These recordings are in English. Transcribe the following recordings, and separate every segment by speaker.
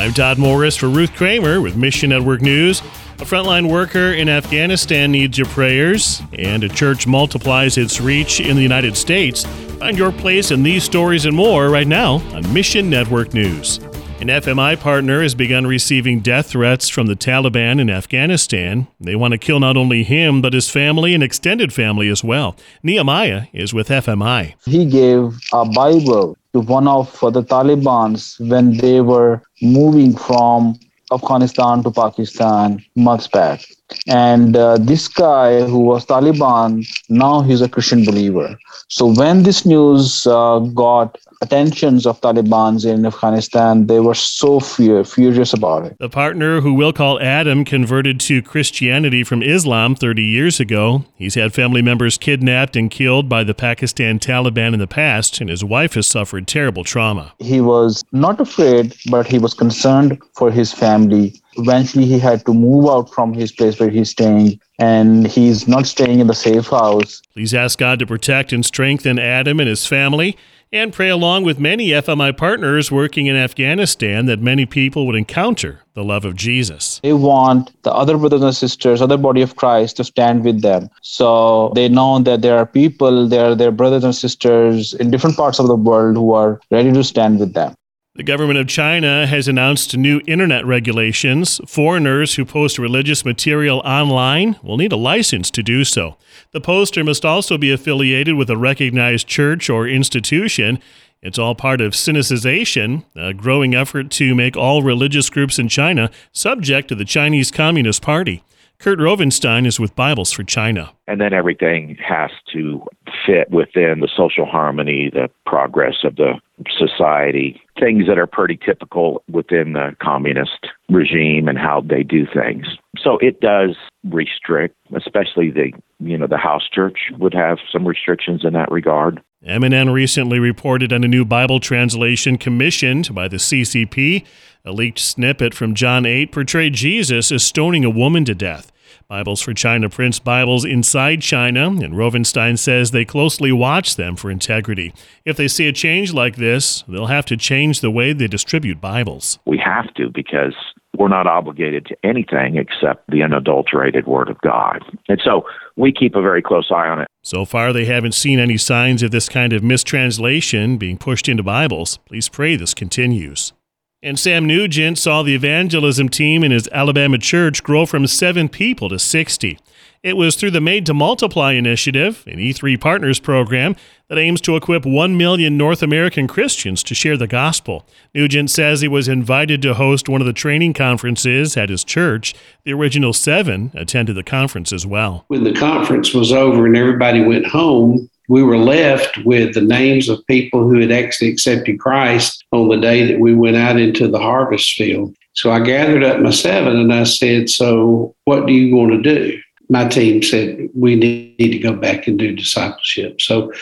Speaker 1: I'm Todd Morris for Ruth Kramer with Mission Network News. A frontline worker in Afghanistan needs your prayers, and a church multiplies its reach in the United States. Find your place in these stories and more right now on Mission Network News. An FMI partner has begun receiving death threats from the Taliban in Afghanistan. They want to kill not only him, but his family and extended family as well. Nehemiah is with FMI.
Speaker 2: He gave a Bible to one of the Taliban's when they were moving from Afghanistan to Pakistan months back. And uh, this guy who was Taliban, now he's a Christian believer. So when this news uh, got attentions of Taliban's in Afghanistan, they were so fear, furious about it.
Speaker 1: The partner, who we'll call Adam, converted to Christianity from Islam 30 years ago. He's had family members kidnapped and killed by the Pakistan Taliban in the past, and his wife has suffered terrible trauma.
Speaker 2: He was not afraid, but he was concerned for his family. Eventually, he had to move out from his place where he's staying, and he's not staying in the safe house.
Speaker 1: Please ask God to protect and strengthen Adam and his family and pray along with many FMI partners working in Afghanistan that many people would encounter the love of Jesus.
Speaker 2: They want the other brothers and sisters, other body of Christ to stand with them. So they know that there are people, there are their brothers and sisters in different parts of the world who are ready to stand with them.
Speaker 1: The government of China has announced new internet regulations. Foreigners who post religious material online will need a license to do so. The poster must also be affiliated with a recognized church or institution. It's all part of Sinicization, a growing effort to make all religious groups in China subject to the Chinese Communist Party. Kurt Rovenstein is with Bibles for China.
Speaker 3: And then everything has to fit within the social harmony, the progress of the society, things that are pretty typical within the communist regime and how they do things. So it does restrict, especially the you know the house church would have some restrictions in that regard.
Speaker 1: MNN recently reported on a new Bible translation commissioned by the CCP. A leaked snippet from John 8 portrayed Jesus as stoning a woman to death. Bibles for China prints Bibles inside China, and Rovenstein says they closely watch them for integrity. If they see a change like this, they'll have to change the way they distribute Bibles.
Speaker 3: We have to because we're not obligated to anything except the unadulterated Word of God. And so we keep a very close eye on it.
Speaker 1: So far, they haven't seen any signs of this kind of mistranslation being pushed into Bibles. Please pray this continues. And Sam Nugent saw the evangelism team in his Alabama church grow from seven people to 60. It was through the Made to Multiply initiative, an E3 Partners program that aims to equip 1 million North American Christians to share the gospel. Nugent says he was invited to host one of the training conferences at his church. The original seven attended the conference as well.
Speaker 4: When the conference was over and everybody went home, we were left with the names of people who had actually accepted Christ on the day that we went out into the harvest field. So I gathered up my seven and I said, So what do you want to do? My team said, We need to go back and do discipleship. So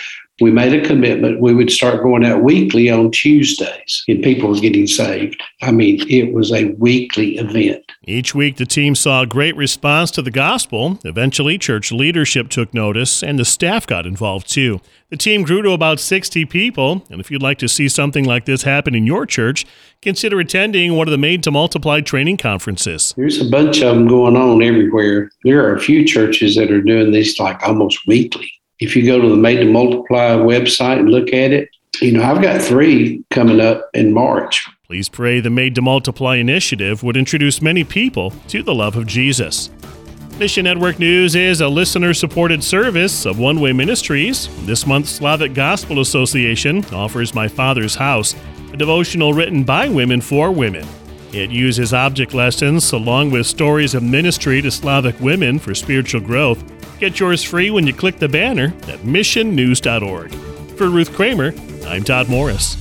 Speaker 4: we made a commitment. We would start going out weekly on Tuesdays, and people were getting saved. I mean, it was a weekly event.
Speaker 1: Each week, the team saw a great response to the gospel. Eventually, church leadership took notice, and the staff got involved too. The team grew to about 60 people, and if you'd like to see something like this happen in your church, consider attending one of the Made to Multiply training conferences.
Speaker 4: There's a bunch of them going on everywhere. There are a few churches that are doing these like almost weekly if you go to the Made to Multiply website and look at it, you know, I've got three coming up in March.
Speaker 1: Please pray the Made to Multiply initiative would introduce many people to the love of Jesus. Mission Network News is a listener supported service of One Way Ministries. This month's Slavic Gospel Association offers My Father's House, a devotional written by women for women. It uses object lessons along with stories of ministry to Slavic women for spiritual growth Get yours free when you click the banner at missionnews.org. For Ruth Kramer, I'm Todd Morris.